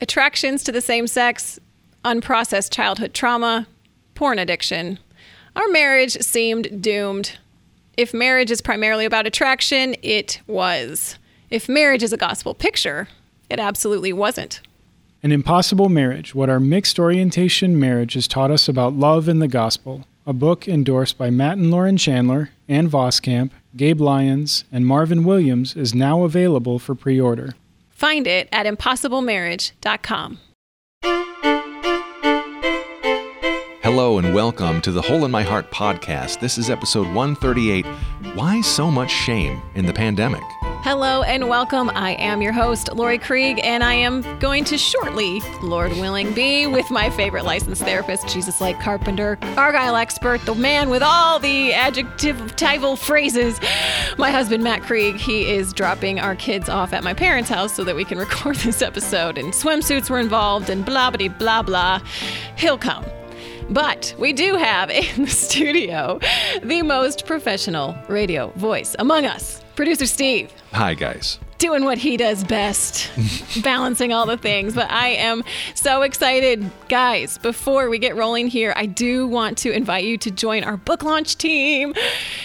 attractions to the same sex, unprocessed childhood trauma, porn addiction. Our marriage seemed doomed. If marriage is primarily about attraction, it was. If marriage is a gospel picture, it absolutely wasn't. An Impossible Marriage What Our Mixed Orientation Marriage Has Taught Us About Love and the Gospel, a book endorsed by Matt and Lauren Chandler, Ann Voskamp, Gabe Lyons, and Marvin Williams, is now available for pre order. Find it at impossiblemarriage.com. Hello and welcome to the Hole in My Heart podcast. This is episode 138 Why So Much Shame in the Pandemic? Hello and welcome. I am your host, Laurie Krieg, and I am going to shortly, Lord willing, be with my favorite licensed therapist, Jesus like Carpenter, Argyle expert, the man with all the adjectival phrases, my husband, Matt Krieg. He is dropping our kids off at my parents' house so that we can record this episode, and swimsuits were involved, and blah, blah, blah, blah. He'll come. But we do have in the studio the most professional radio voice among us, producer Steve. Hi, guys. Doing what he does best, balancing all the things. But I am so excited. Guys, before we get rolling here, I do want to invite you to join our book launch team.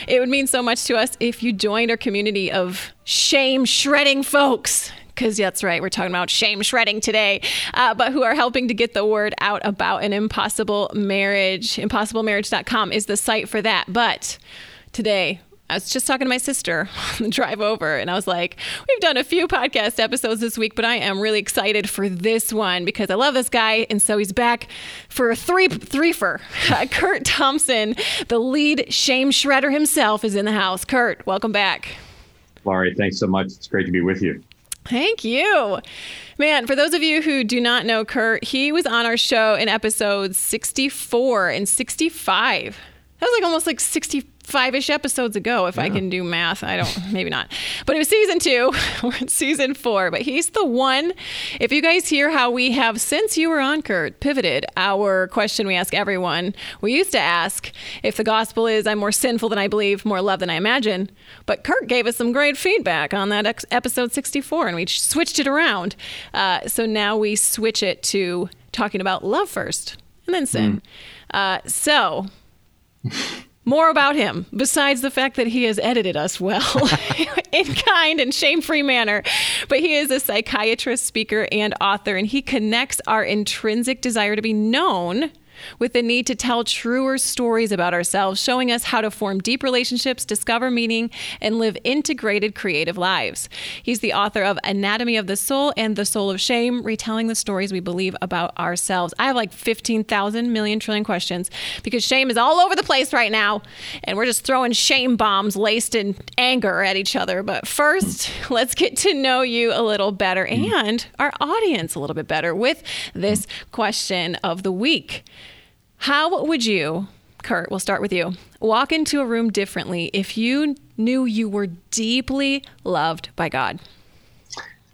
It would mean so much to us if you joined our community of shame shredding folks because that's right, we're talking about shame shredding today, uh, but who are helping to get the word out about an impossible marriage. Impossiblemarriage.com is the site for that. But today, I was just talking to my sister on the drive over, and I was like, We've done a few podcast episodes this week, but I am really excited for this one because I love this guy. And so he's back for a three threefer. Uh, Curt Thompson, the lead shame shredder himself, is in the house. Curt, welcome back. Laurie, thanks so much. It's great to be with you. Thank you. Man, for those of you who do not know Curt, he was on our show in episodes 64 and 65. That was like almost like 65 ish episodes ago, if yeah. I can do math. I don't, maybe not. But it was season two. We're in season four. But he's the one. If you guys hear how we have, since you were on, Curt, pivoted our question we ask everyone. We used to ask if the gospel is I'm more sinful than I believe, more love than I imagine. But Curt gave us some great feedback on that ex- episode 64, and we switched it around. Uh, so now we switch it to talking about love first and then sin. Mm. Uh, so more about him, besides the fact that he has edited us well in kind and shame free manner. But he is a psychiatrist, speaker, and author, and he connects our intrinsic desire to be known with the need to tell truer stories about ourselves, showing us how to form deep relationships, discover meaning, and live integrated creative lives. He's the author of Anatomy of the Soul and The Soul of Shame, retelling the stories we believe about ourselves. I have like 15,000 million trillion questions because shame is all over the place right now, and we're just throwing shame bombs laced in anger at each other. But first, let's get to know you a little better and our audience a little bit better with this question of the week. How would you, Curt, we'll start with you, walk into a room differently if you knew you were deeply loved by God?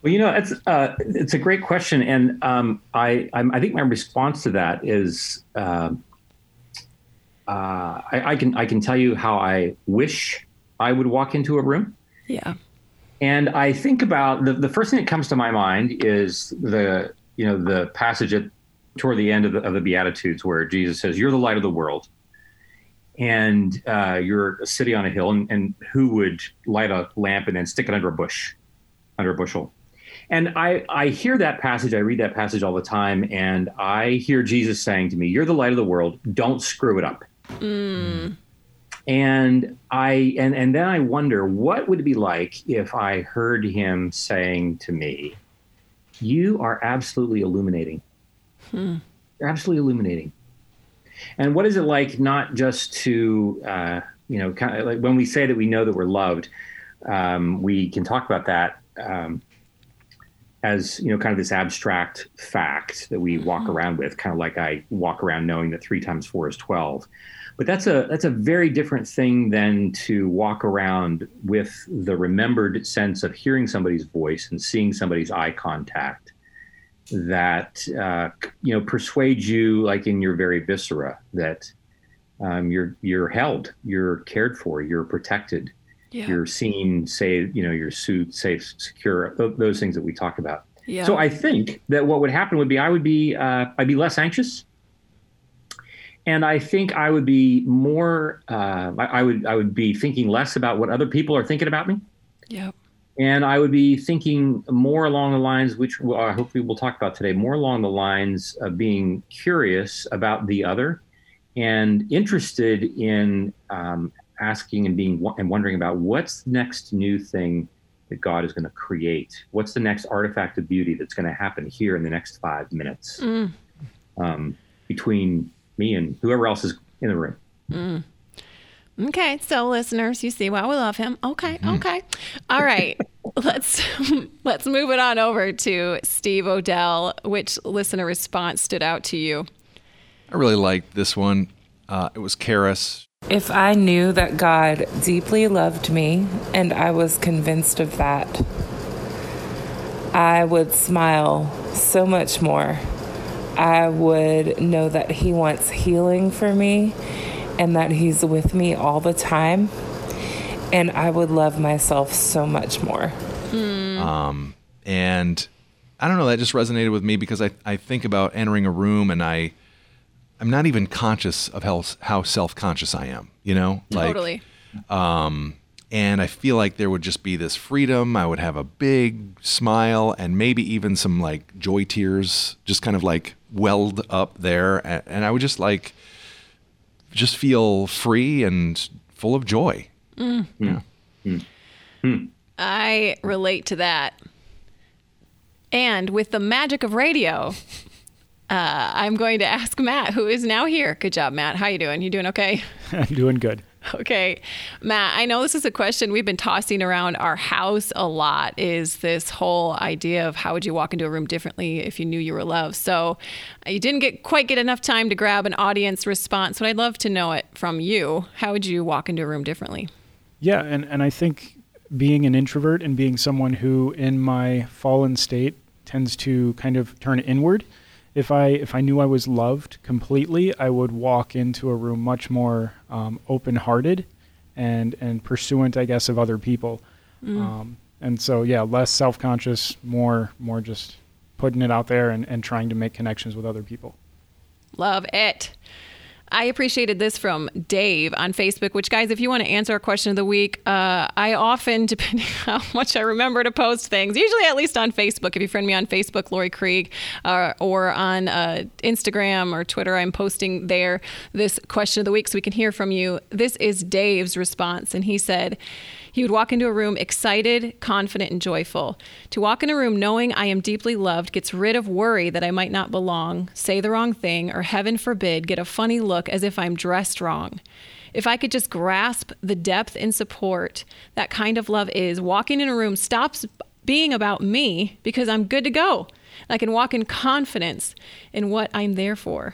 Well, you know, it's uh, it's a great question, and um, I I'm, i think my response to that is uh, uh, I, I, can I can tell you how I wish I would walk into a room. Yeah. And I think about the the first thing that comes to my mind is the you know the passage at toward the end of the, of the Beatitudes where Jesus says, You're the light of the world. And uh, you're a city on a hill, and, and who would light a lamp and then stick it under a bush, under a bushel? And I, I hear that passage, I read that passage all the time, and I hear Jesus saying to me, You're the light of the world, don't screw it up. Mm. And I and and then I wonder what would it be like if I heard him saying to me, You are absolutely illuminating Hmm. They're absolutely illuminating. And what is it like not just to, uh, you know, kind of like when we say that we know that we're loved, um, we can talk about that um, as, you know, kind of this abstract fact that we walk mm-hmm. around with, kind of like I walk around knowing that three times four is 12. But that's a that's a very different thing than to walk around with the remembered sense of hearing somebody's voice and seeing somebody's eye contact that uh, you know persuades you like in your very viscera that um, you're you're held, you're cared for, you're protected, yeah. you're seen, say you know, you're sued, safe, secure, th- those things that we talk about. Yeah. So I think that what would happen would be I would be uh, I'd be less anxious, and I think I would be more uh, I, I would I would be thinking less about what other people are thinking about me, Yep. And I would be thinking more along the lines which I hope we'll talk about today, more along the lines of being curious about the other, and interested in um, asking and being and wondering about what's the next new thing that God is going to create. What's the next artifact of beauty that's going to happen here in the next five minutes Mm. um, between me and whoever else is in the room? Okay, so listeners, you see why we love him. Okay, okay. All right. let's let's move it on over to Steve Odell. Which listener response stood out to you? I really liked this one. Uh, it was Karis. If I knew that God deeply loved me and I was convinced of that, I would smile so much more. I would know that He wants healing for me and that He's with me all the time. And I would love myself so much more. Um, and I don't know, that just resonated with me because I, I think about entering a room and I, I'm not even conscious of how, how self-conscious I am, you know? Like, totally. Um, and I feel like there would just be this freedom. I would have a big smile and maybe even some like joy tears just kind of like welled up there. And, and I would just like, just feel free and full of joy. Mm. Yeah. Mm. Hmm. I relate to that. And with the magic of radio, uh, I'm going to ask Matt, who is now here. Good job, Matt. How you doing? You doing okay? I'm doing good. Okay. Matt, I know this is a question we've been tossing around our house a lot is this whole idea of how would you walk into a room differently if you knew you were loved. So uh, you didn't get quite get enough time to grab an audience response, but I'd love to know it from you. How would you walk into a room differently? Yeah, and, and I think being an introvert and being someone who in my fallen state tends to kind of turn inward, if I if I knew I was loved completely, I would walk into a room much more um, open-hearted and and pursuant, I guess, of other people. Um, and so yeah, less self-conscious, more more just putting it out there and, and trying to make connections with other people. Love it. I appreciated this from Dave on Facebook, which, guys, if you want to answer a question of the week, uh, I often, depending how much I remember to post things, usually at least on Facebook. If you friend me on Facebook, Laurie Krieg, uh, or on uh, Instagram or Twitter, I'm posting there this question of the week so we can hear from you. This is Dave's response, and he said, he would walk into a room excited, confident, and joyful. To walk in a room knowing I am deeply loved gets rid of worry that I might not belong, say the wrong thing, or heaven forbid, get a funny look as if I'm dressed wrong. If I could just grasp the depth and support that kind of love is, walking in a room stops being about me because I'm good to go. I can walk in confidence in what I'm there for.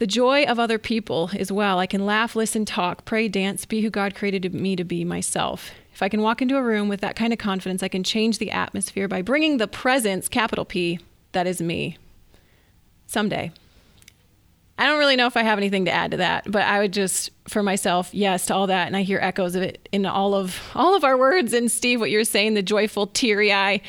The joy of other people as well. I can laugh, listen, talk, pray, dance, be who God created me to be myself. If I can walk into a room with that kind of confidence, I can change the atmosphere by bringing the presence, capital P, that is me. Someday. I don't really know if I have anything to add to that, but I would just for myself, yes to all that, and I hear echoes of it in all of all of our words. And Steve, what you're saying, the joyful, teary eye.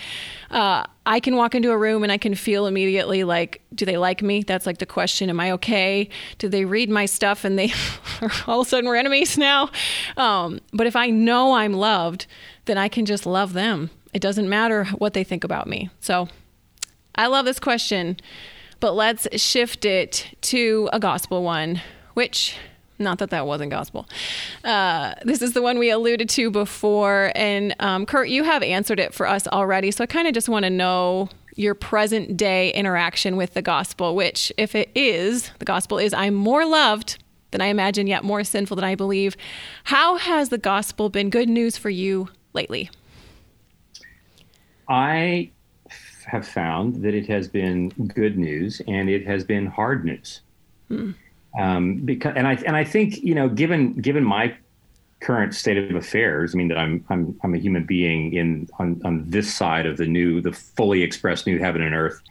Uh, I can walk into a room and I can feel immediately like, do they like me? That's like the question. Am I okay? Do they read my stuff and they all of a sudden we're enemies now? Um, but if I know I'm loved, then I can just love them. It doesn't matter what they think about me. So I love this question, but let's shift it to a gospel one, which not that that wasn't gospel. Uh, this is the one we alluded to before. And um, Curt, you have answered it for us already. So I kind of just want to know your present day interaction with the gospel, which, if it is, the gospel is, I'm more loved than I imagine, yet more sinful than I believe. How has the gospel been good news for you lately? I have found that it has been good news and it has been hard news. Um, because and I and I think you know, given given my current state of affairs, I mean that I'm I'm I'm a human being in on on this side of the new, the fully expressed new heaven and earth.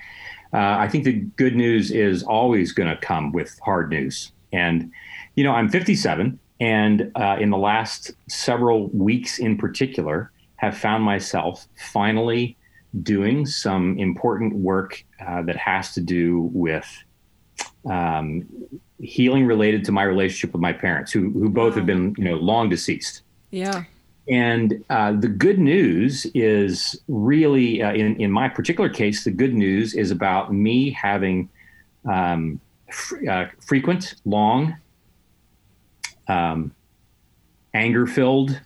Uh, I think the good news is always going to come with hard news. And you know, I'm 57, and uh, in the last several weeks, in particular, have found myself finally doing some important work uh, that has to do with um, healing related to my relationship with my parents, who who both have been you know long deceased. Yeah. And uh, the good news is really, uh, in in my particular case, the good news is about me having um, fr- uh, frequent, long, um, anger-filled,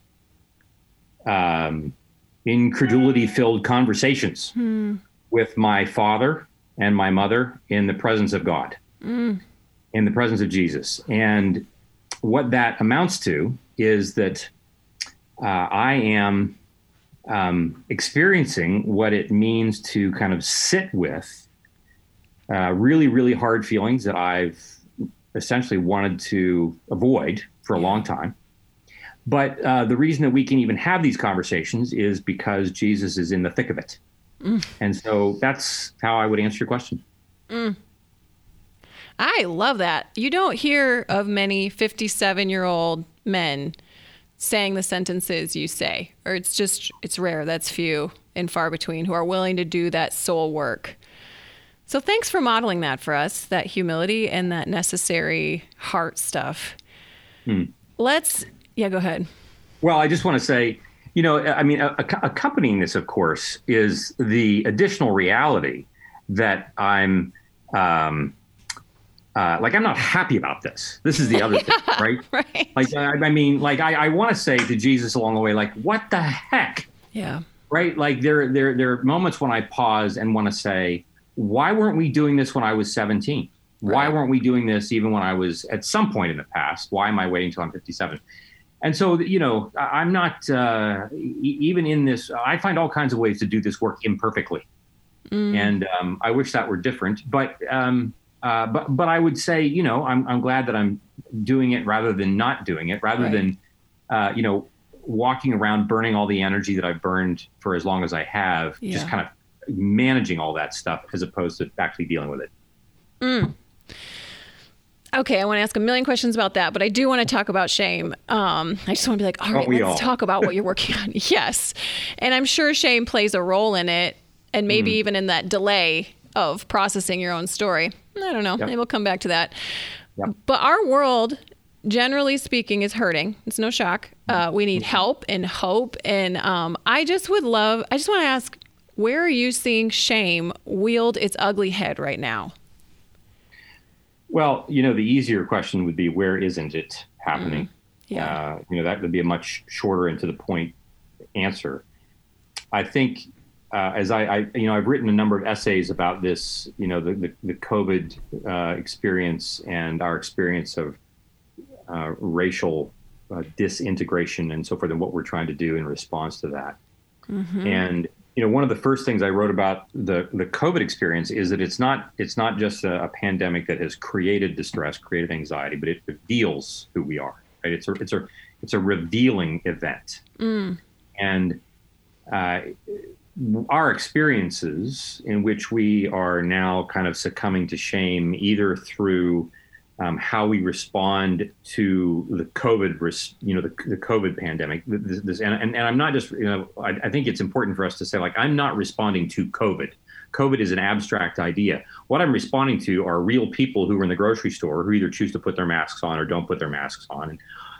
um, incredulity-filled conversations with my father and my mother in the presence of God, in the presence of Jesus, and what that amounts to is that uh, I am um, experiencing what it means to kind of sit with uh, really, really hard feelings that I've essentially wanted to avoid for a long time. But uh, the reason that we can even have these conversations is because Jesus is in the thick of it. Mm. And so that's how I would answer your question. Mm. I love that. You don't hear of many 57 year old men saying the sentences you say, or it's just, it's rare. That's few and far between who are willing to do that soul work. So thanks for modeling that for us, that humility and that necessary heart stuff. Hmm. Let's, yeah, go ahead. Well, I just want to say, you know, I mean, a- a- accompanying this, of course, is the additional reality that I'm, um, uh, like, I'm not happy about this. This is the other thing, right? Right. Like, I, I mean, like, I, I want to say to Jesus along the way, like, what the heck, Yeah. right? Like, there, there, there are moments when I pause and want to say, why weren't we doing this when I was 17? Why weren't we doing this even when I was at some point in the past? Why am I waiting until I'm 57? And so, you know, I'm not uh, e- even in this. I find all kinds of ways to do this work imperfectly, and um, I wish that were different. But um, uh, but but I would say, you know, I'm I'm glad that I'm doing it rather than not doing it, rather Right. than uh, you know walking around burning all the energy that I've burned for as long as I have, just kind of managing all that stuff as opposed to actually dealing with it. Okay, I want to ask a million questions about that, but I do want to talk about shame. Um, I just want to be like, all right, let's all? talk about what you're working on. Yes. And I'm sure shame plays a role in it, and maybe Hmm. even in that delay of processing your own story. I don't know. Maybe we'll come back to that. Yep. But our world, generally speaking, is hurting. It's no shock. Uh, we need help and hope. And um, I just would love, I just want to ask, where are you seeing shame wield its ugly head right now? Well, you know, the easier question would be where isn't it happening? Yeah. Uh, you know, that would be a much shorter and to the point answer. I think uh, as I, I, you know, I've written a number of essays about this, you know, the, the, the COVID uh, experience and our experience of uh, racial uh, disintegration and so forth, and what we're trying to do in response to that. And you know, one of the first things I wrote about the the COVID experience is that it's not it's not just a, a pandemic that has created distress, created anxiety, but it reveals who we are. Right? It's a it's a it's a revealing event, and uh, our experiences in which we are now kind of succumbing to shame, either through um, how we respond to the COVID, res- you know, the, the COVID pandemic. This, this, and, and, and I'm not just, you know, I, I think it's important for us to say, like, I'm not responding to COVID. COVID is an abstract idea. What I'm responding to are real people who are in the grocery store who either choose to put their masks on or don't put their masks on. And,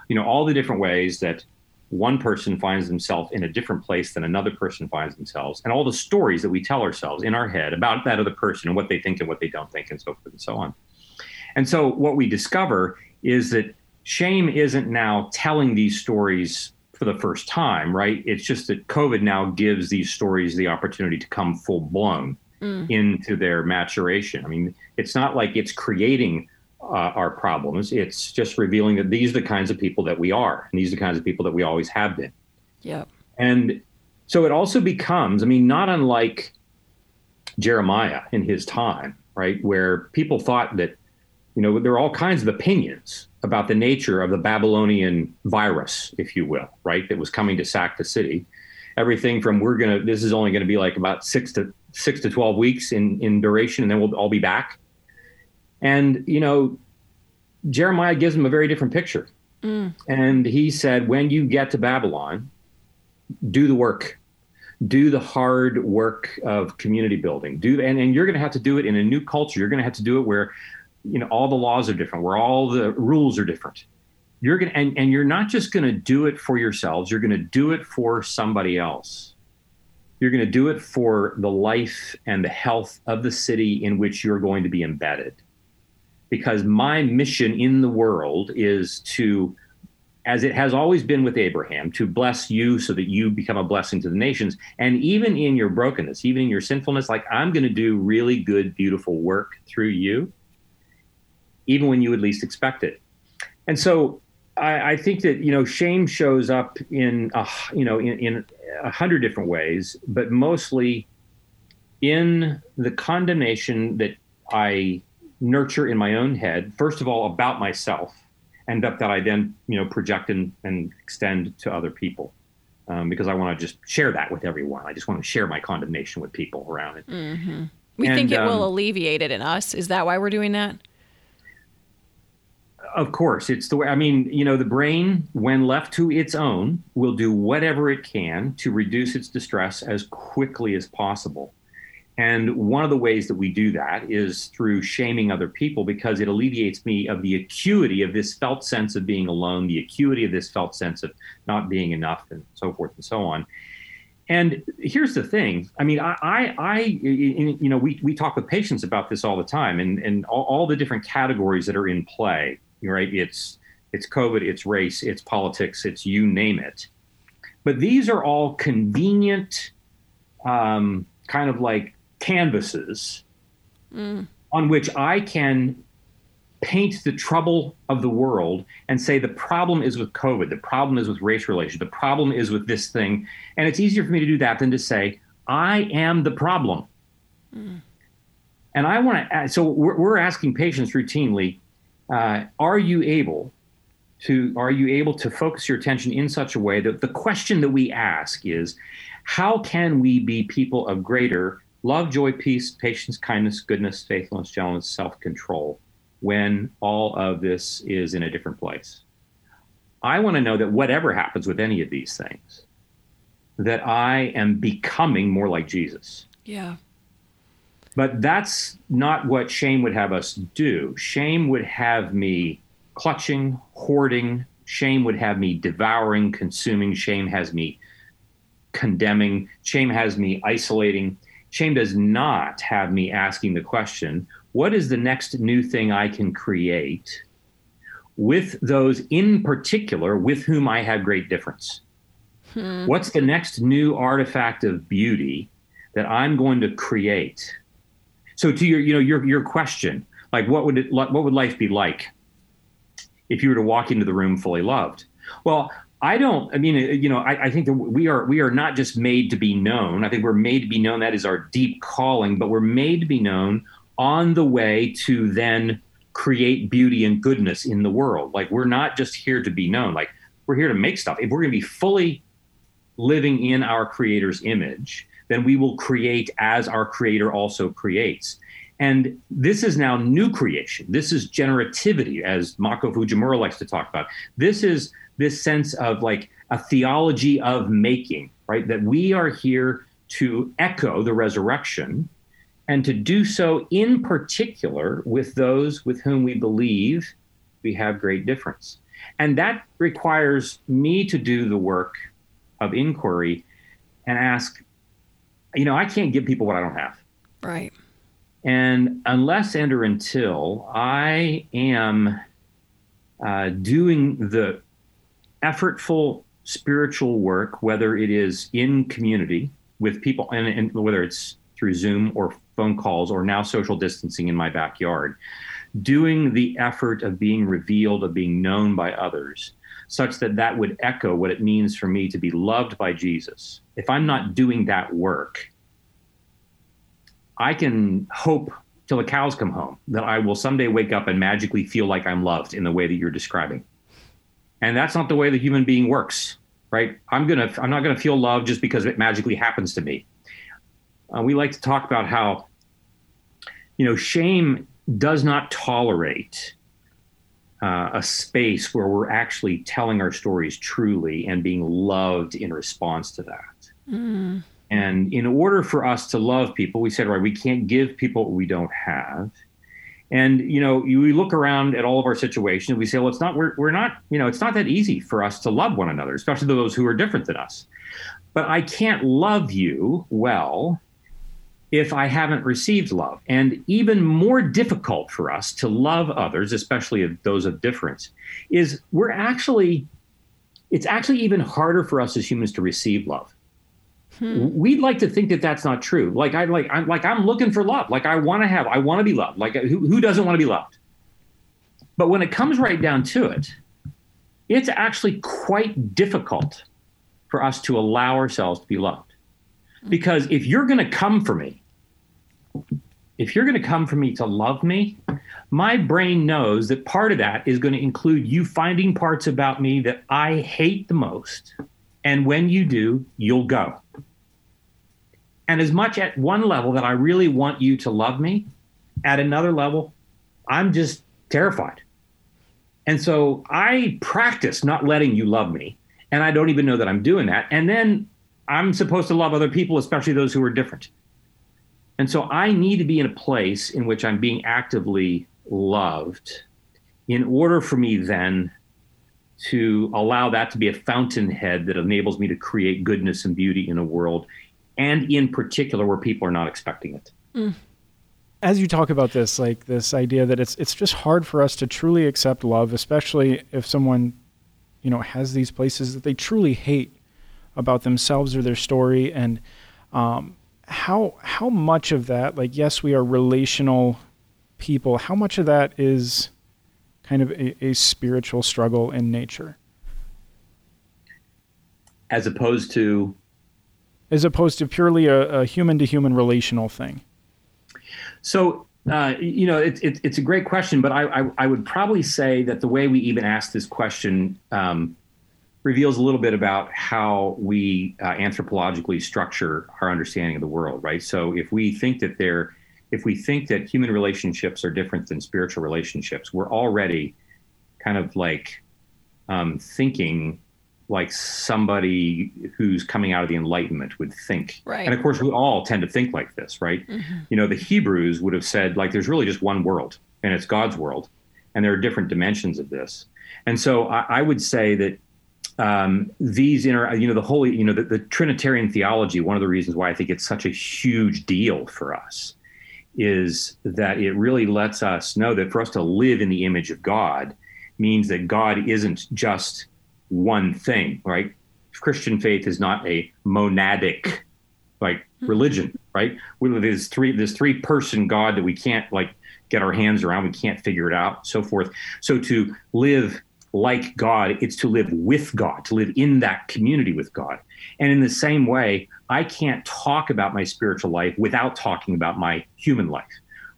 you know, all the different ways that one person finds themselves in a different place than another person finds themselves, and all the stories that we tell ourselves in our head about that other person and what they think and what they don't think, and so forth and so on. And so, what we discover is that shame isn't now telling these stories for the first time, right? It's just that COVID now gives these stories the opportunity to come full blown into their maturation. I mean, it's not like it's creating uh, our problems, it's just revealing that these are the kinds of people that we are, and these are the kinds of people that we always have been. Yeah. And so it also becomes, I mean, not unlike Jeremiah in his time, right? Where people thought that, you know, there are all kinds of opinions about the nature of the Babylonian virus, if you will, right? That was coming to sack the city. Everything from we're going to, this is only going to be like about six to six to 12 weeks in, in duration, and then we'll all be back. And, you know, Jeremiah gives him a very different picture. Mm. And he said, when you get to Babylon, do the work. do the hard work of community building. Do and, and you're going to have to do it in a new culture. You're going to have to do it where you know all the laws are different, where all the rules are different. You're going to, and, and you're not just going to do it for yourselves. You're going to do it for somebody else. You're going to do it for the life and the health of the city in which you're going to be embedded. Because my mission in the world is to as it has always been with Abraham, to bless you so that you become a blessing to the nations. And even in your brokenness, even in your sinfulness, like I'm going to do really good, beautiful work through you, even when you would least expect it. And so I, I think that, you know, shame shows up in, a, you know, in, in a hundred different ways, but mostly in the condemnation that I nurture in my own head, first of all, about myself and up that I then you know project and, and extend to other people um, because I want to just share that with everyone. I just want to share my condemnation with people around it. Mm-hmm. We and, think it um, will alleviate it in us. Is that why we're doing that? Of course, it's the way. I mean, you know, the brain, when left to its own, will do whatever it can to reduce its distress as quickly as possible. And one of the ways that we do that is through shaming other people because it alleviates me of the acuity of this felt sense of being alone, the acuity of this felt sense of not being enough, and so forth and so on. And here's the thing. I mean, I, I, I you know, we, we talk with patients about this all the time, and and all, all the different categories that are in play. Right? It's it's COVID, it's race, it's politics, it's you name it. But these are all convenient, um, kind of like canvases mm. on which I can paint the trouble of the world and say the problem is with COVID, the problem is with race relations, the problem is with this thing. And it's easier for me to do that than to say, I am the problem. Mm. And I want to, so we're, we're, asking patients routinely, uh, are you able to, are you able to focus your attention in such a way that the question that we ask is, how can we be people of greater love, joy, peace, patience, kindness, goodness, faithfulness, gentleness, self control when all of this is in a different place. I want to know that whatever happens with any of these things, that I am becoming more like Jesus. Yeah. But that's not what shame would have us do. Shame would have me clutching, hoarding. Shame would have me devouring, consuming. Shame has me condemning. Shame has me isolating. Shame does not have me asking the question, what is the next new thing I can create with those in particular with whom I have great difference? Hmm. What's the next new artifact of beauty that I'm going to create? So to your, you know, your your question, like what would it what would life be like if you were to walk into the room fully loved? Well, I don't. I mean, uh, you know, I, I, think that we are we are not just made to be known. I think we're made to be known. That is our deep calling. But we're made to be known on the way to then create beauty and goodness in the world. Like we're not just here to be known. Like we're here to make stuff. If we're going to be fully living in our Creator's image, then we will create as our Creator also creates. And this is now new creation. This is generativity, as Mako Fujimura likes to talk about. This is this sense of like a theology of making, right? That we are here to echo the resurrection and to do so in particular with those with whom we believe we have great difference. And that requires me to do the work of inquiry and ask, you know, I can't give people what I don't have. Right. And unless and or until I am uh, doing the effortful spiritual work, whether it is in community with people, and, and whether it's through Zoom or phone calls or now social distancing in my backyard, doing the effort of being revealed, of being known by others, such that that would echo what it means for me to be loved by Jesus. If I'm not doing that work, I can hope till the cows come home that I will someday wake up and magically feel like I'm loved in the way that you're describing. And that's not the way the human being works right? I'm gonna i'm not gonna feel love just because it magically happens to me. Uh, we like to talk about how you know shame does not tolerate uh, a space where we're actually telling our stories truly and being loved in response to that mm. And in order for us to love people, we said, right, we can't give people what we don't have. And you know, you, we look around at all of our situations. We say, well, it's not. We're, we're not. You know, it's not that easy for us to love one another, especially those who are different than us. But I can't love you well if I haven't received love. And even more difficult for us to love others, especially those of difference, is we're actually. It's actually even harder for us as humans to receive love. Hmm. We'd like to think that that's not true. Like I like I'm like I'm looking for love. Like I want to have I want to be loved. Like who who doesn't want to be loved? But when it comes right down to it, it's actually quite difficult for us to allow ourselves to be loved. Because if you're going to come for me, if you're going to come for me to love me, my brain knows that part of that is going to include you finding parts about me that I hate the most. And when you do, you'll go. And as much at one level that I really want you to love me, at another level, I'm just terrified. And so I practice not letting you love me. And I don't even know that I'm doing that. And then I'm supposed to love other people, especially those who are different. And so I need to be in a place in which I'm being actively loved in order for me then to allow that to be a fountainhead that enables me to create goodness and beauty in a world and in particular where people are not expecting it. Mm. As you talk about this, like this idea that it's it's just hard for us to truly accept love, especially if someone, you know, has these places that they truly hate about themselves or their story, and um, how how much of that, like yes, we are relational people. How much of that is kind of a, a spiritual struggle in nature, as opposed to as opposed to purely a human to human relational thing? So, uh, you know, it, it, it's a great question, but I, I, I, would probably say that the way we even ask this question um, reveals a little bit about how we uh, anthropologically structure our understanding of the world, right? So, if we think that they're if we think that human relationships are different than spiritual relationships, we're already kind of like um, thinking like somebody who's coming out of the enlightenment would think. Right. And of course we all tend to think like this right? Mm-hmm. you know the hebrews would have said like there's really just one world and it's god's world and there are different dimensions of this. And so i, I would say that um, these inner you know the holy you know the, the trinitarian theology one of the reasons why i think it's such a huge deal for us is that it really lets us know that for us to live in the image of god means that god isn't just one thing, right? Christian faith is not a monadic like mm-hmm. religion, right? We there's three this three person God that we can't like get our hands around, we can't figure it out, so forth. So to live like God, it's to live with God, to live in that community with God. And in the same way, I can't talk about my spiritual life without talking about my human life,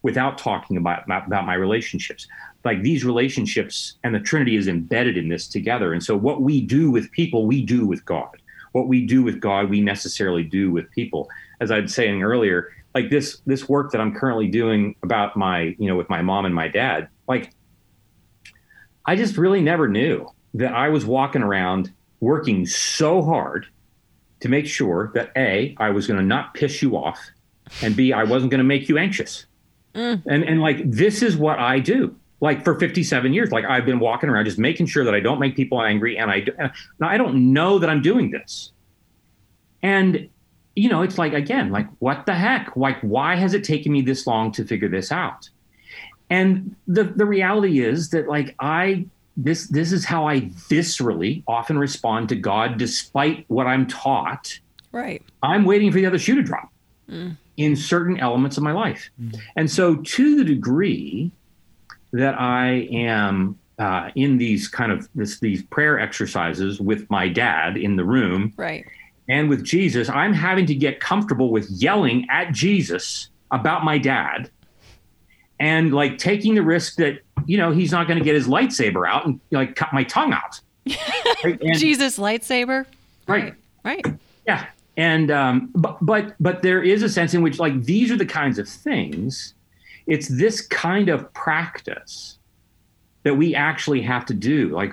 without talking about, about my relationships like these relationships and the Trinity is embedded in this together. And so what we do with people, we do with God. What we do with God, we necessarily do with people. As I was saying earlier, like this this work that I'm currently doing about my, you know, with my mom and my dad, like I just really never knew that I was walking around working so hard to make sure that A, I was going to not piss you off, and B, I wasn't going to make you anxious. Mm. And and like this is what I do like for 57 years like i've been walking around just making sure that i don't make people angry and i now i don't know that i'm doing this. And you know it's like again like what the heck? Like why has it taken me this long to figure this out? And the the reality is that like i this this is how i viscerally often respond to god despite what i'm taught. Right. I'm waiting for the other shoe to drop mm. in certain elements of my life. Mm. and so to the degree that I am uh, in these kind of this, these prayer exercises with my dad in the room, right, and with Jesus, I'm having to get comfortable with yelling at Jesus about my dad, and like taking the risk that you know he's not going to get his lightsaber out and like cut my tongue out. Right? And, Jesus lightsaber, right, right, yeah. And um, but but but there is a sense in which like these are the kinds of things it's this kind of practice that we actually have to do. Like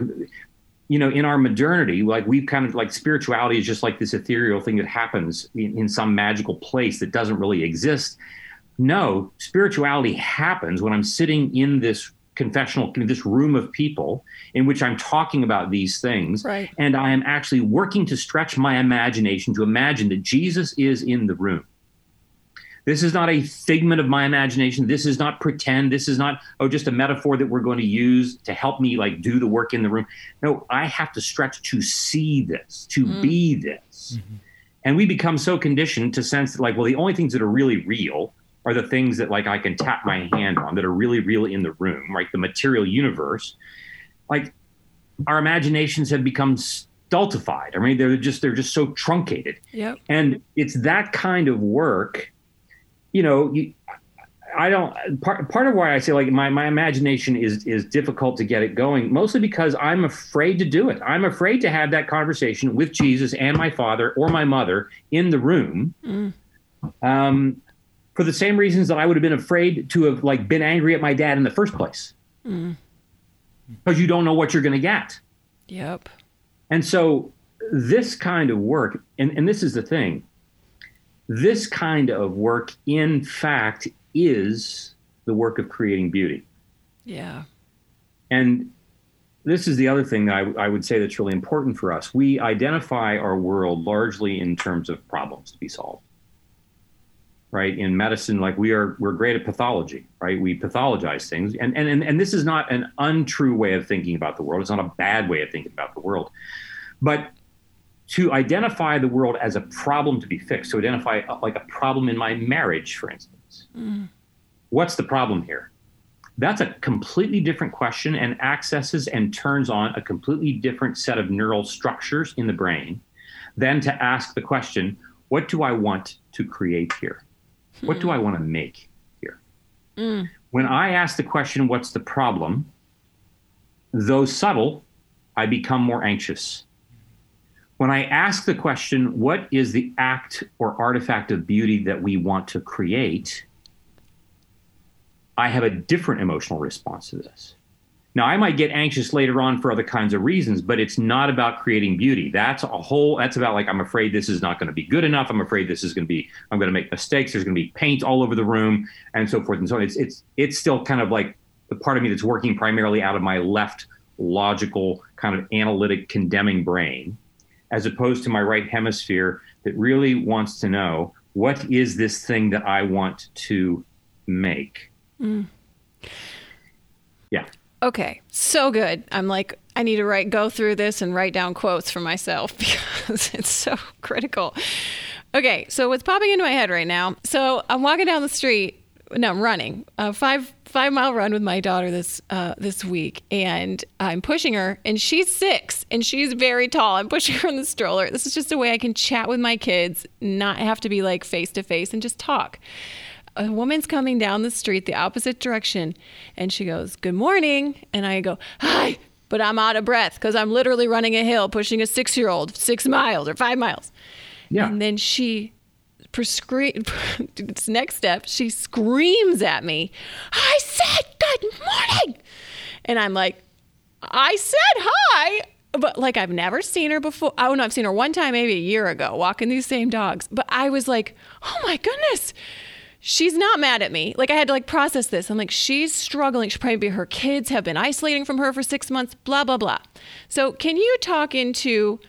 you know, in our modernity, like we've kind of like spirituality is just like this ethereal thing that happens in, in some magical place that doesn't really exist. No, spirituality happens when I'm sitting in this confessional, this room of people in which I'm talking about these things. Right. And I am actually working to stretch my imagination to imagine that Jesus is in the room. This is not a figment of my imagination. This is not pretend. This is not, oh, just a metaphor that we're going to use to help me like do the work in the room. No, I have to stretch to see this, to mm. be this. Mm-hmm. And we become so conditioned to sense that, like, well, the only things that are really real are the things that like I can tap my hand on that are really, really in the room, right? The material universe. Like our imaginations have become stultified. I mean, they're just they're just so truncated. Yep. And it's that kind of work you know, you, I don't part part of why I say like my, my imagination is is difficult to get it going, mostly because I'm afraid to do it. I'm afraid to have that conversation with Jesus and my father or my mother in the room. Mm. Um, for the same reasons that I would have been afraid to have like been angry at my dad in the first place. Mm. Because you don't know what you're gonna get. Yep. And so this kind of work, and, and this is the thing, this kind of work, in fact, is the work of creating beauty. Yeah. And this is the other thing that I, I, would say that's really important for us. We identify our world largely in terms of problems to be solved. Right in medicine, like we are, we're great at pathology. Right, we pathologize things, and and and, and this is not an untrue way of thinking about the world. It's not a bad way of thinking about the world, but to identify the world as a problem to be fixed, to identify uh, like a problem in my marriage, for instance. Mm. What's the problem here? That's a completely different question and accesses and turns on a completely different set of neural structures in the brain than to ask the question, what do I want to create here? What do I want to make here? Mm. When I ask the question, what's the problem? Though subtle, I become more anxious when I ask the question, what is the act or artifact of beauty that we want to create? I have a different emotional response to this. Now, I might get anxious later on for other kinds of reasons, but it's not about creating beauty. That's a whole, that's about like, I'm afraid this is not going to be good enough. I'm afraid this is going to be, I'm going to make mistakes. There's going to be paint all over the room and so forth and so on. It's, it's, it's still kind of like the part of me that's working primarily out of my left logical kind of analytic condemning brain as opposed to my right hemisphere that really wants to know what is this thing that I want to make. Mm. Yeah. Okay, so good. I'm like, I need to write, go through this and write down quotes for myself because it's so critical. Okay, so what's popping into my head right now? So I'm walking down the street. No, I'm running. A five five mile run with my daughter this uh, this week, and I'm pushing her, and she's six, and she's very tall. I'm pushing her in the stroller. This is just a way I can chat with my kids, not have to be like face to face, and just talk. A woman's coming down the street the opposite direction, and she goes, "Good morning," and I go, "Hi." But I'm out of breath because I'm literally running a hill, pushing a six year old six miles or five miles. Yeah. And then she this next step, she screams at me, I said good morning. And I'm like, I said hi. But like I've never seen her before. Oh no, I've seen her one time, maybe a year ago, walking these same dogs. But I was like, oh my goodness she's not mad at me. Like I had to like process this. I'm like, she's struggling. She probably be her kids have been isolating from her for six months, blah, blah, blah. So can you talk into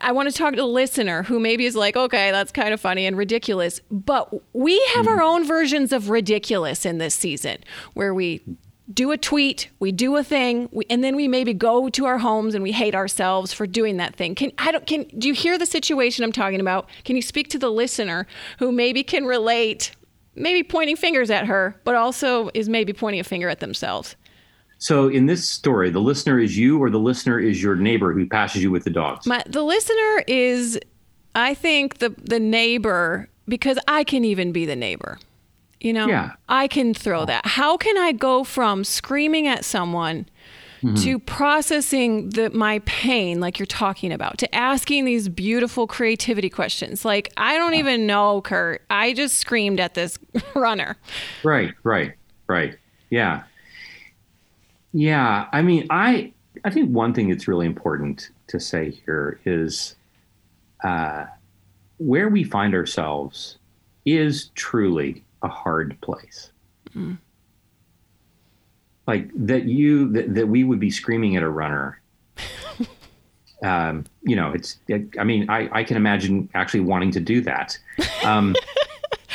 I want to talk to the listener who maybe is like, okay, that's kind of funny and ridiculous. But we have our own versions of ridiculous in this season where we do a tweet, we do a thing, we, and then we maybe go to our homes and we hate ourselves for doing that thing. Can I don't can do you hear the situation I'm talking about? Can you speak to the listener who maybe can relate, maybe pointing fingers at her, but also is maybe pointing a finger at themselves? So in this story, the listener is you, or the listener is your neighbor who passes you with the dogs. My, the listener is, I think the the neighbor because I can even be the neighbor. You know, yeah. I can throw that. How can I go from screaming at someone? Mm-hmm. to processing the my pain like you're talking about to asking these beautiful creativity questions like i don't even know curt i just screamed at this runner right right right yeah yeah, I mean, I I think one thing that's really important to say here is uh, where we find ourselves is truly a hard place. Mm. Like that you that, that we would be screaming at a runner. um, you know, it's. It, I mean, I, I can imagine actually wanting to do that. Um,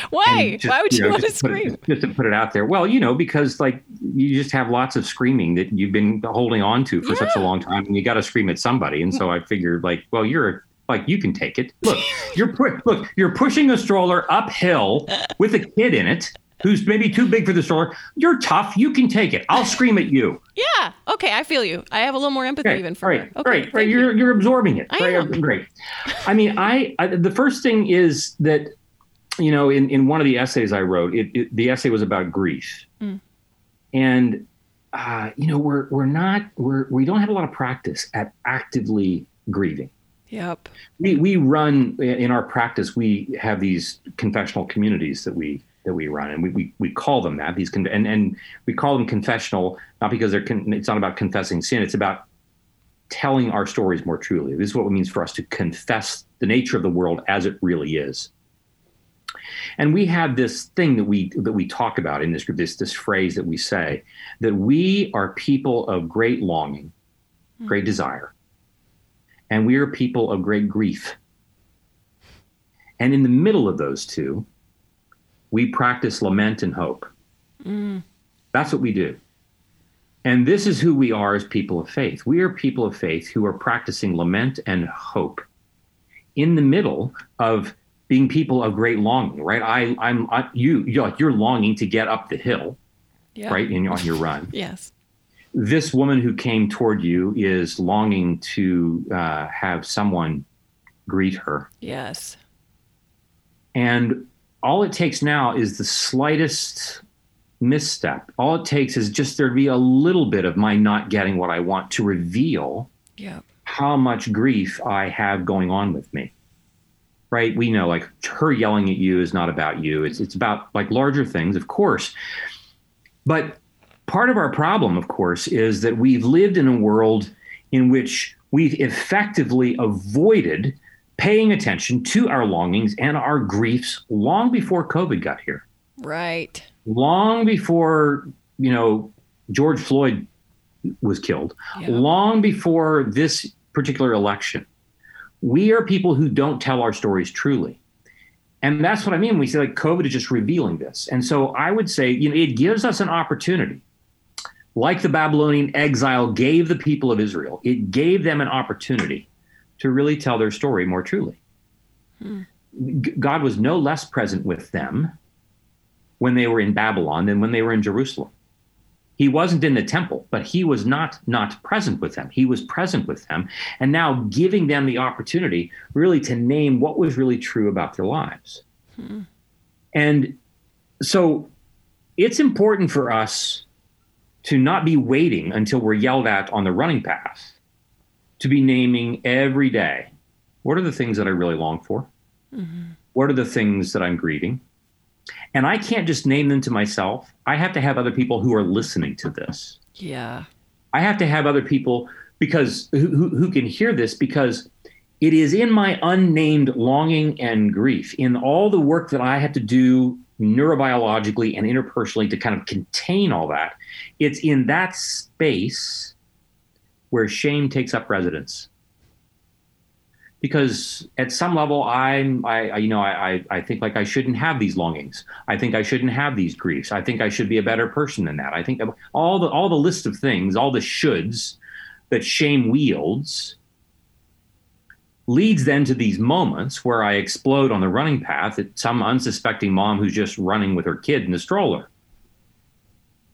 Why? Just, Why would you, you know, want to scream? It, just to put it out there. Well, you know, because like you just have lots of screaming that you've been holding on to for yeah. such a long time, and you got to scream at somebody. And so mm. I figured, like, well, you're like you can take it. Look, you're pu- look, you're pushing a stroller uphill with a kid in it who's maybe too big for the stroller. You're tough. You can take it. I'll scream at you. Yeah. Okay. I feel you. I have a little more empathy okay. even for right. Okay. Right. Right. You're you. are you are absorbing it. I right. Am. Great. I mean, I, I, the first thing is that you know in in one of the essays I wrote, it, it the essay was about grief, mm. and uh, you know we're we're not we're we don't have a lot of practice at actively grieving. Yep. We we run in our practice. We have these confessional communities that we that we run, and we we, we call them that. These con- and and we call them confessional not because they're con- it's not about confessing sin. It's about telling our stories more truly. This is what it means for us to confess the nature of the world as it really is. And we have this thing that we that we talk about in this group, this this phrase that we say that we are people of great longing, great desire, and we are people of great grief. And in the middle of those two, we practice lament and hope. Mm. That's what we do. And this is who we are as people of faith. We are people of faith who are practicing lament and hope in the middle of being people of great longing, right? I, I'm I, you, you're, you're longing to get up the hill, yeah. right, in, on your run. yes this woman who came toward you is longing to uh, have someone greet her. Yes. And all it takes now is the slightest misstep. All it takes is just there to be a little bit of my not getting what I want to reveal yep. how much grief I have going on with me. Right? We know like her yelling at you is not about you. It's it's about like larger things, of course. But Part of our problem, of course, is that we've lived in a world in which we've effectively avoided paying attention to our longings and our griefs long before COVID got here. Right. Long before, you know, George Floyd was killed, yeah. long before this particular election. We are people who don't tell our stories truly. And that's what I mean. We say like COVID is just revealing this. And so I would say, you know, it gives us an opportunity like the Babylonian exile gave the people of Israel, it gave them an opportunity to really tell their story more truly. Hmm. God was no less present with them when they were in Babylon than when they were in Jerusalem. He wasn't in the temple, but he was not not present with them. He was present with them and now giving them the opportunity really to name what was really true about their lives. Hmm. And so it's important for us to not be waiting until we're yelled at on the running path, to be naming every day what are the things that I really long for? Mm-hmm. What are the things that I'm grieving? And I can't just name them to myself. I have to have other people who are listening to this. Yeah. I have to have other people because who, who can hear this because it is in my unnamed longing and grief, in all the work that I have to do neurobiologically and interpersonally to kind of contain all that. It's in that space where shame takes up residence. Because at some level, I'm, I, you know, I, I think like I shouldn't have these longings. I think I shouldn't have these griefs. I think I should be a better person than that. I think all the all the list of things, all the shoulds that shame wields, leads then to these moments where I explode on the running path at some unsuspecting mom who's just running with her kid in the stroller.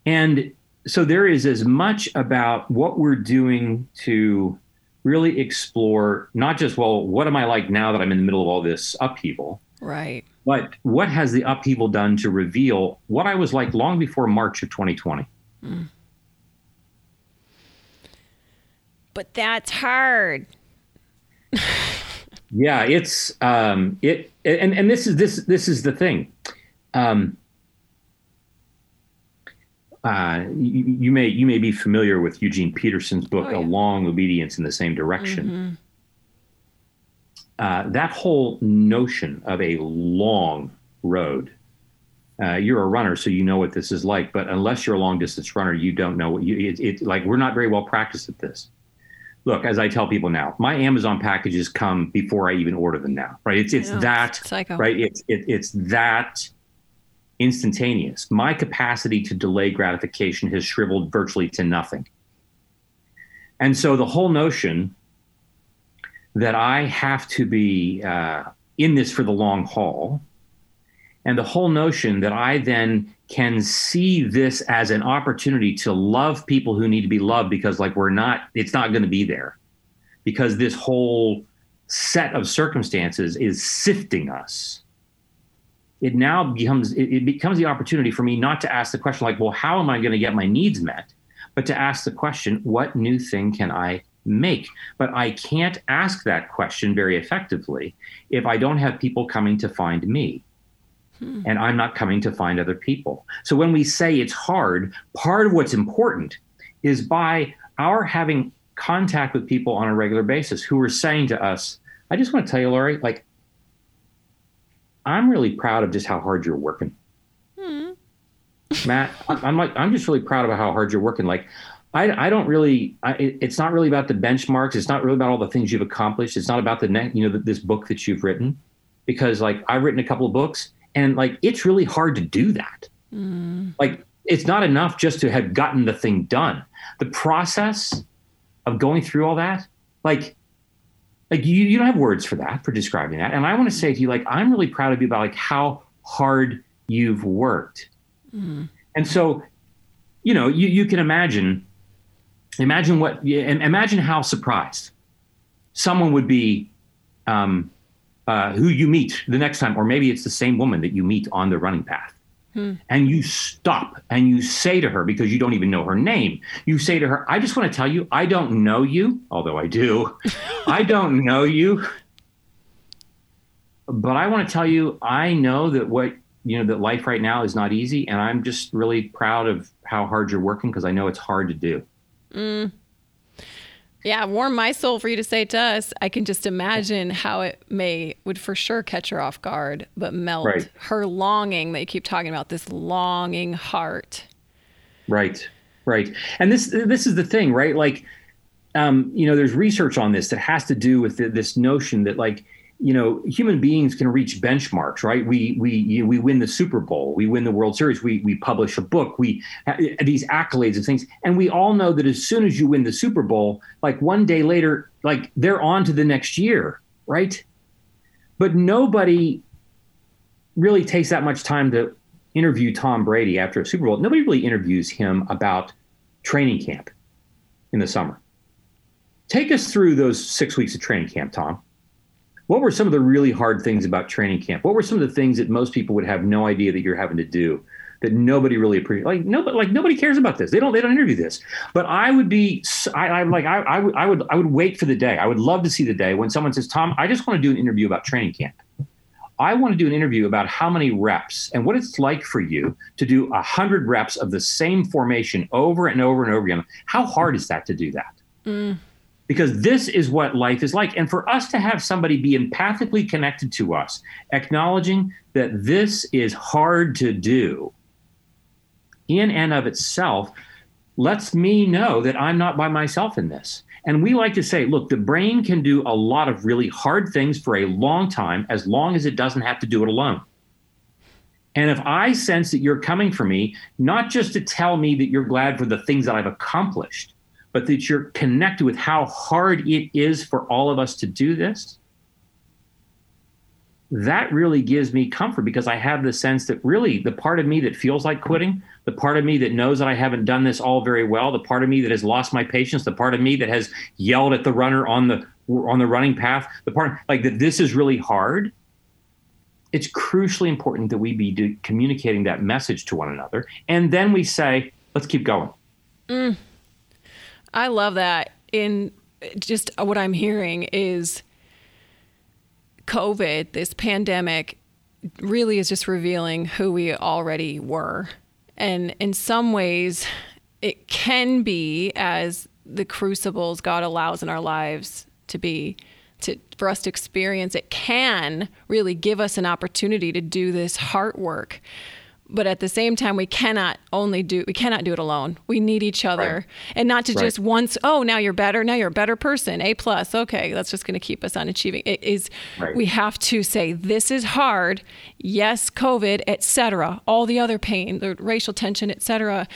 And so there is as much about what we're doing to really explore not just, well, what am I like now that I'm in the middle of all this upheaval? Right. But what has the upheaval done to reveal what I was like long before March of 2020? Mm. But that's hard yeah, it's um, it, and and this is this this is the thing. Um, uh, you, you, may you may be familiar with Eugene Peterson's book, Oh, yeah. A Long Obedience in the Same Direction. Uh, that whole notion of a long road. Uh, you're a runner, so you know what this is like. But unless you're a long distance runner, you don't know what you. It, it like we're not very well practiced at this. Look, as I tell people now, my Amazon packages come before I even order them now. Right? It's it's that psycho. right. It's it, it's that instantaneous. My capacity to delay gratification has shriveled virtually to nothing. And so the whole notion that I have to be uh, in this for the long haul, and the whole notion that I then can see this as an opportunity to love people who need to be loved because, like, we're not, it's not going to be there because this whole set of circumstances is sifting us it now becomes it, it becomes the opportunity for me not to ask the question like well how am i going to get my needs met? But to ask the question what new thing can i make? But i can't ask that question very effectively if i don't have people coming to find me. Hmm. And i'm not coming to find other people. So when we say it's hard part of what's important is by our having contact with people on a regular basis who are saying to us i just want to tell you laurie like I'm really proud of just how hard you're working. Hmm. Matt, I- I'm like, I'm just really proud of how hard you're working. Like, I, I don't really, I, it's not really about the benchmarks. It's not really about all the things you've accomplished. It's not about the, ne- you know, this book that you've written, because like I've written a couple of books and like it's really hard to do that. Hmm. Like, it's not enough just to have gotten the thing done. The process of going through all that, like, like you, you don't have words for that for describing that. And i want to say to you like i'm really proud of you about like how hard you've worked. And so you know you, you can imagine imagine what and imagine how surprised someone would be um, uh, who you meet the next time or maybe it's the same woman that you meet on the running path Hmm. and you stop and you say to her because you don't even know her name you say to her i just want to tell you i don't know you although i do i don't know you but i want to tell you i know that what you know that life right now is not easy and i'm just really proud of how hard you're working because i know it's hard to do mm. Yeah, warm my soul for you to say it to us. I can just imagine how it may would for sure catch her off guard, but melt Right. her longing that you keep talking about, this longing heart. Right, right. And this this is the thing, right? Like, um, you know, there's research on this that has to do with the, this notion that like, you know, human beings can reach benchmarks, right? We we you, we win the Super Bowl, we win the World Series, we we publish a book, we uh, these accolades and things, and we all know that as soon as you win the Super Bowl, like one day later, like they're on to the next year, right? But nobody really takes that much time to interview Tom Brady after a Super Bowl. Nobody really interviews him about training camp in the summer. Take us through those six weeks of training camp, Tom. What were some of the really hard things about training camp? What were some of the things that most people would have no idea that you're having to do that nobody really appreciates? Like nobody, like nobody cares about this. They don't, they don't interview this. But I would be, I, I like, I, I would, I would, I would wait for the day. I would love to see the day when someone says, Tom, I just want to do an interview about training camp. I want to do an interview about how many reps and what it's like for you to do a hundred reps of the same formation over and over and over again. How hard is that to do that? Mm. Because this is what life is like. And for us to have somebody be empathically connected to us, acknowledging that this is hard to do in and of itself lets me know that I'm not by myself in this. And we like to say, look, the brain can do a lot of really hard things for a long time as long as it doesn't have to do it alone. And if I sense that you're coming for me, not just to tell me that you're glad for the things that I've accomplished, but that you're connected with how hard it is for all of us to do this, that really gives me comfort because I have the sense that really the part of me that feels like quitting, the part of me that knows that I haven't done this all very well, the part of me that has lost my patience, the part of me that has yelled at the runner on the on the running path, the part like that this is really hard. It's crucially important that we be communicating that message to one another, and then we say, "Let's keep going." Mm. I love that. In just what I'm hearing is COVID, this pandemic, really is just revealing who we already were And in some ways, it can be as the crucibles God allows in our lives to be to for us to experience it can really give us an opportunity to do this heart work but at the same time we cannot only do we cannot do it alone. We need each other. Right. and not to Right. just once oh now you're better now you're a better person a plus okay that's just going to keep us on achieving. It is Right. we have to say this is hard yes covid etc all the other pain the racial tension etc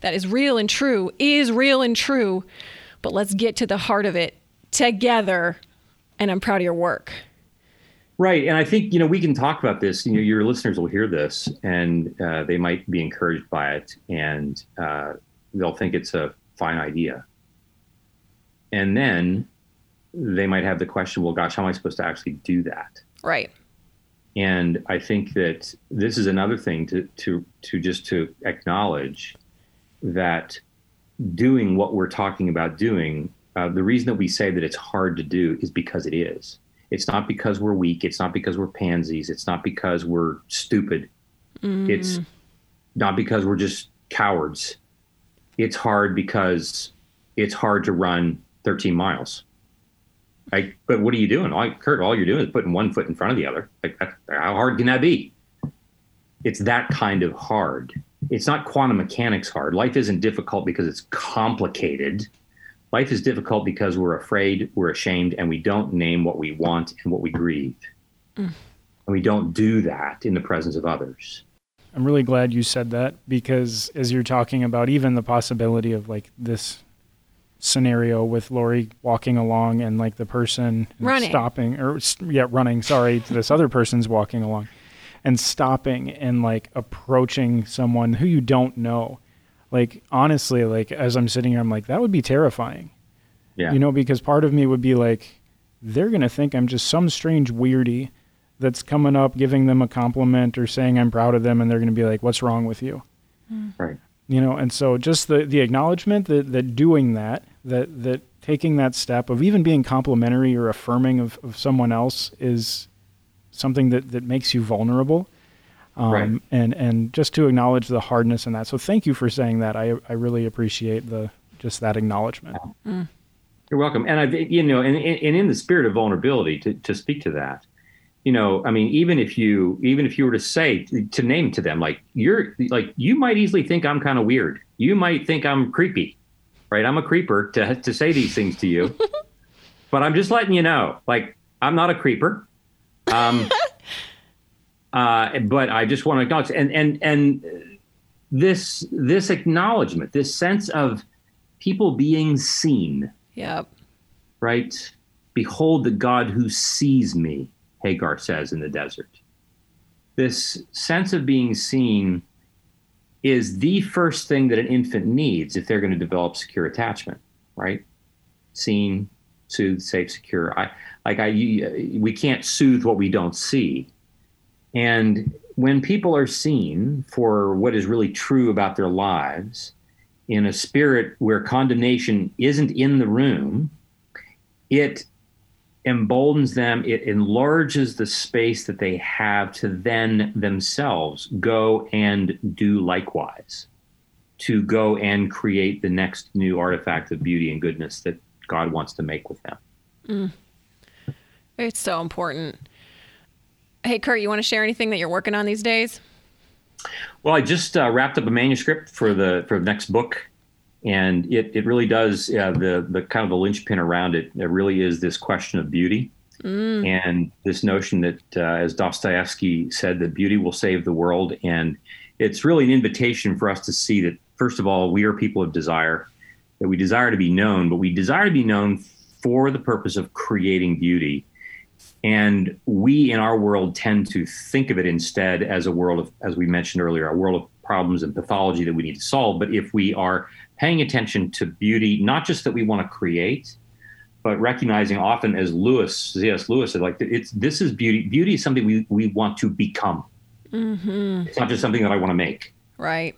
that is real and true is real and true. But let's get to the heart of it together. And i'm proud of your work Right, and I think you know we can talk about this. You know, your listeners will hear this, and uh, they might be encouraged by it, and uh, they'll think it's a fine idea. And then they might have the question, "Well, gosh, how am I supposed to actually do that?" right And I think that this is another thing to to to just to acknowledge that doing what we're talking about doing, uh, the reason that we say that it's hard to do is because it is. It's not because we're weak. It's not because we're pansies. It's not because we're stupid. Mm. It's not because we're just cowards. It's hard because it's hard to run 13 miles. Like, but what are you doing? All, Curt, all you're doing is putting one foot in front of the other. Like, that, how hard can that be? It's that kind of hard. It's not quantum mechanics hard. Life isn't difficult because it's complicated. Life is difficult because we're afraid, we're ashamed, and we don't name what we want and what we grieve. Mm. And we don't do that in the presence of others. I'm really glad you said that because as you're talking about even the possibility of like this scenario with Laurie walking along and like the person Running. stopping or s- yeah running sorry this other person's walking along and stopping and like approaching someone who you don't know like honestly like as I'm sitting here I'm like that would be terrifying Yeah. you know because part of me would be like they're going to think I'm just some strange weirdie that's coming up giving them a compliment or saying I'm proud of them and they're going to be like what's wrong with you hmm. right. you know and so just the the acknowledgement that that doing that that that taking that step of even being complimentary or affirming of, of someone else is something that that makes you vulnerable um, Right. and and just to acknowledge the hardness in that so thank you for saying that i i really appreciate the just that acknowledgement You're welcome. And I, you know, and, and in the spirit of vulnerability, to, to speak to that, you know, I mean, even if you, even if you were to say, to name to them, like you're, like you might easily think I'm kind of weird. You might think I'm creepy, right? I'm a creeper to to say these things to you, but I'm just letting you know, like I'm not a creeper. Um, uh, but I just want to acknowledge, and and and this this acknowledgement, this sense of people being seen yep right? Behold the God who sees me, Hagar says in the desert. This sense of being seen is the first thing that an infant needs if they're going to develop secure attachment, right? Seen, soothed, safe, secure. I like I you- we can't soothe what we don't see. And when people are seen for what is really true about their lives in a spirit where condemnation isn't in the room, it emboldens them, it enlarges the space that they have to then themselves go and do likewise, to go and create the next new artifact of beauty and goodness that God wants to make with them. Mm. it's so important hey curt you want to share anything that you're working on these days Well, I just uh, wrapped up a manuscript for the for the next book, and it, it really does uh, the the kind of the linchpin around it. It really is this question of beauty, and this notion that, uh, as Dostoevsky said, that beauty will save the world, and it's really an invitation for us to see that first of all, we are people of desire, that we desire to be known, but we desire to be known for the purpose of creating beauty. And we in our world tend to think of it instead as a world of, as we mentioned earlier, a world of problems and pathology that we need to solve. But if we are paying attention to beauty, not just that we want to create, but recognizing often as Lewis, C.S. Lewis said, like it's this is beauty. Beauty is something we, we want to become. It's not just something that I want to make. right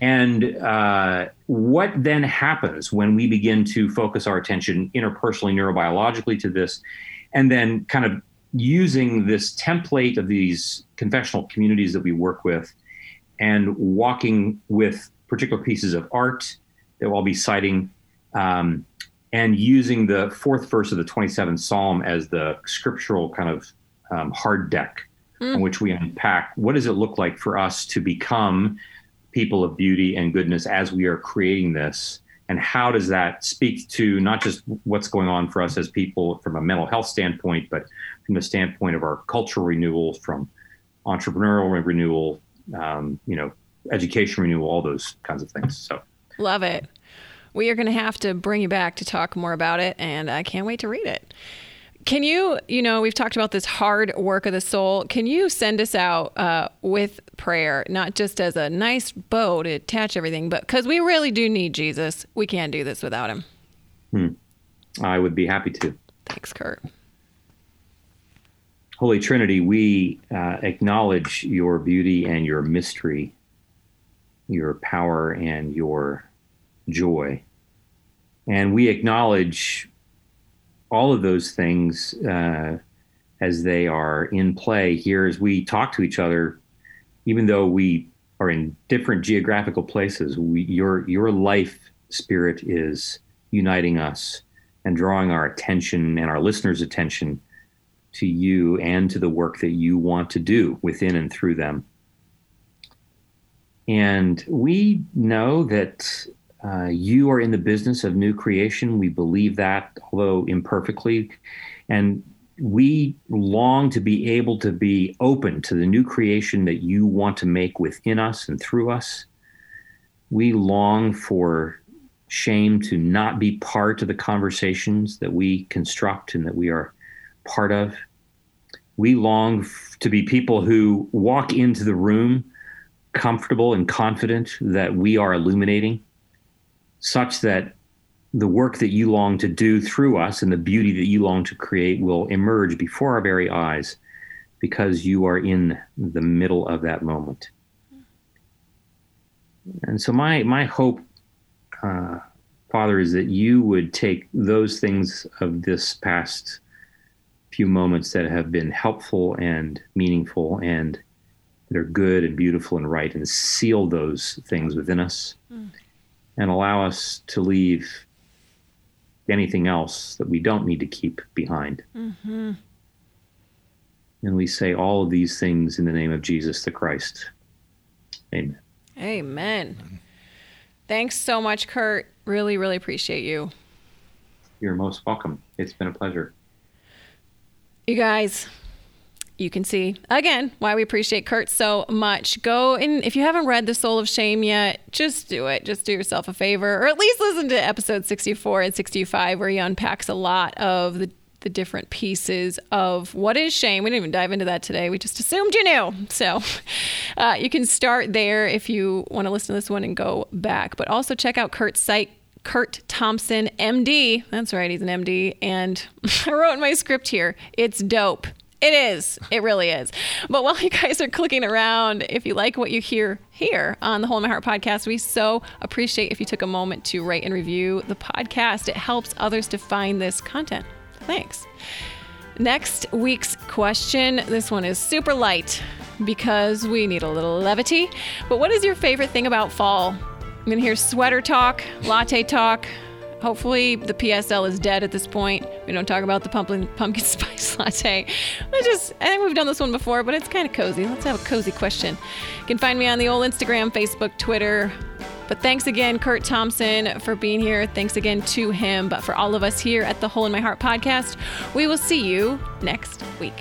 And uh, what then happens when we begin to focus our attention interpersonally, neurobiologically to this, and then kind of using this template of these confessional communities that we work with and walking with particular pieces of art that we'll be citing, um, and using the fourth verse of the 27th Psalm as the scriptural kind of um, hard deck mm. on which we unpack what does it look like for us to become people of beauty and goodness as we are creating this and how does that speak to not just what's going on for us as people from a mental health standpoint but from the standpoint of our cultural renewal from entrepreneurial renewal um, you know education renewal all those kinds of things. So love it. We are going to have to bring you back to talk more about it and i can't wait to read it can you, you know, we've talked about this hard work of the soul. Can you send us out uh, with prayer, not just as a nice bow to attach everything, but because we really do need Jesus. We can't do this without him. Hmm. I would be happy to. Thanks, Curt. Holy Trinity, we uh, acknowledge your beauty and your mystery, your power and your joy. And we acknowledge all of those things uh, as they are in play here as we talk to each other, even though we are in different geographical places. We, your your life spirit is uniting us and drawing our attention and our listeners' attention to you and to the work that you want to do within and through them. And we know that uh, you are in the business of new creation. We believe that, although imperfectly. And we long to be able to be open to the new creation that you want to make within us and through us. We long for shame to not be part of the conversations that we construct and that we are part of. We long f- to be people who walk into the room comfortable and confident that we are illuminating such that the work that you long to do through us and the beauty that you long to create will emerge before our very eyes because you are in the middle of that moment. And so, my, my hope, uh, Father, is that you would take those things of this past few moments that have been helpful and meaningful and that are good and beautiful and right and seal those things within us. Mm and allow us to leave anything else that we don't need to keep behind. Mm-hmm. And we say all of these things in the name of Jesus the Christ. Amen. Amen. Thanks so much, Curt. Really, really appreciate you. You're most welcome. It's been a pleasure. You guys, you can see again why we appreciate Curt so much. Go and if you haven't read The Soul of Shame yet, just do it. Just do yourself a favor, or at least listen to episode 64 and 65, where he unpacks a lot of the the different pieces of what is shame. We didn't even dive into that today. We just assumed you knew. So uh, you can start there if you want to listen to this one and go back. But also check out Curt's site, Curt Thompson, MD. That's right, he's an MD. And I wrote in my script here, it's dope. It is. It really is. But while you guys are clicking around, if you like what you hear here on the Hole in My Heart podcast, we so appreciate if you took a moment to rate and review the podcast. It helps others to find this content. Thanks. Next week's question. This one is super light because we need a little levity. But what is your favorite thing about fall? I'm going to hear sweater talk, latte talk, Hopefully, the PSL is dead at this point. We don't talk about the pumpkin, pumpkin spice latte. I just, I think we've done this one before, but it's kind of cozy. Let's have a cozy question. You can find me on the old Instagram, Facebook, Twitter. But thanks again, Curt Thompson, for being here. Thanks again to him. But for all of us here at the Hole in My Heart podcast, we will see you next week.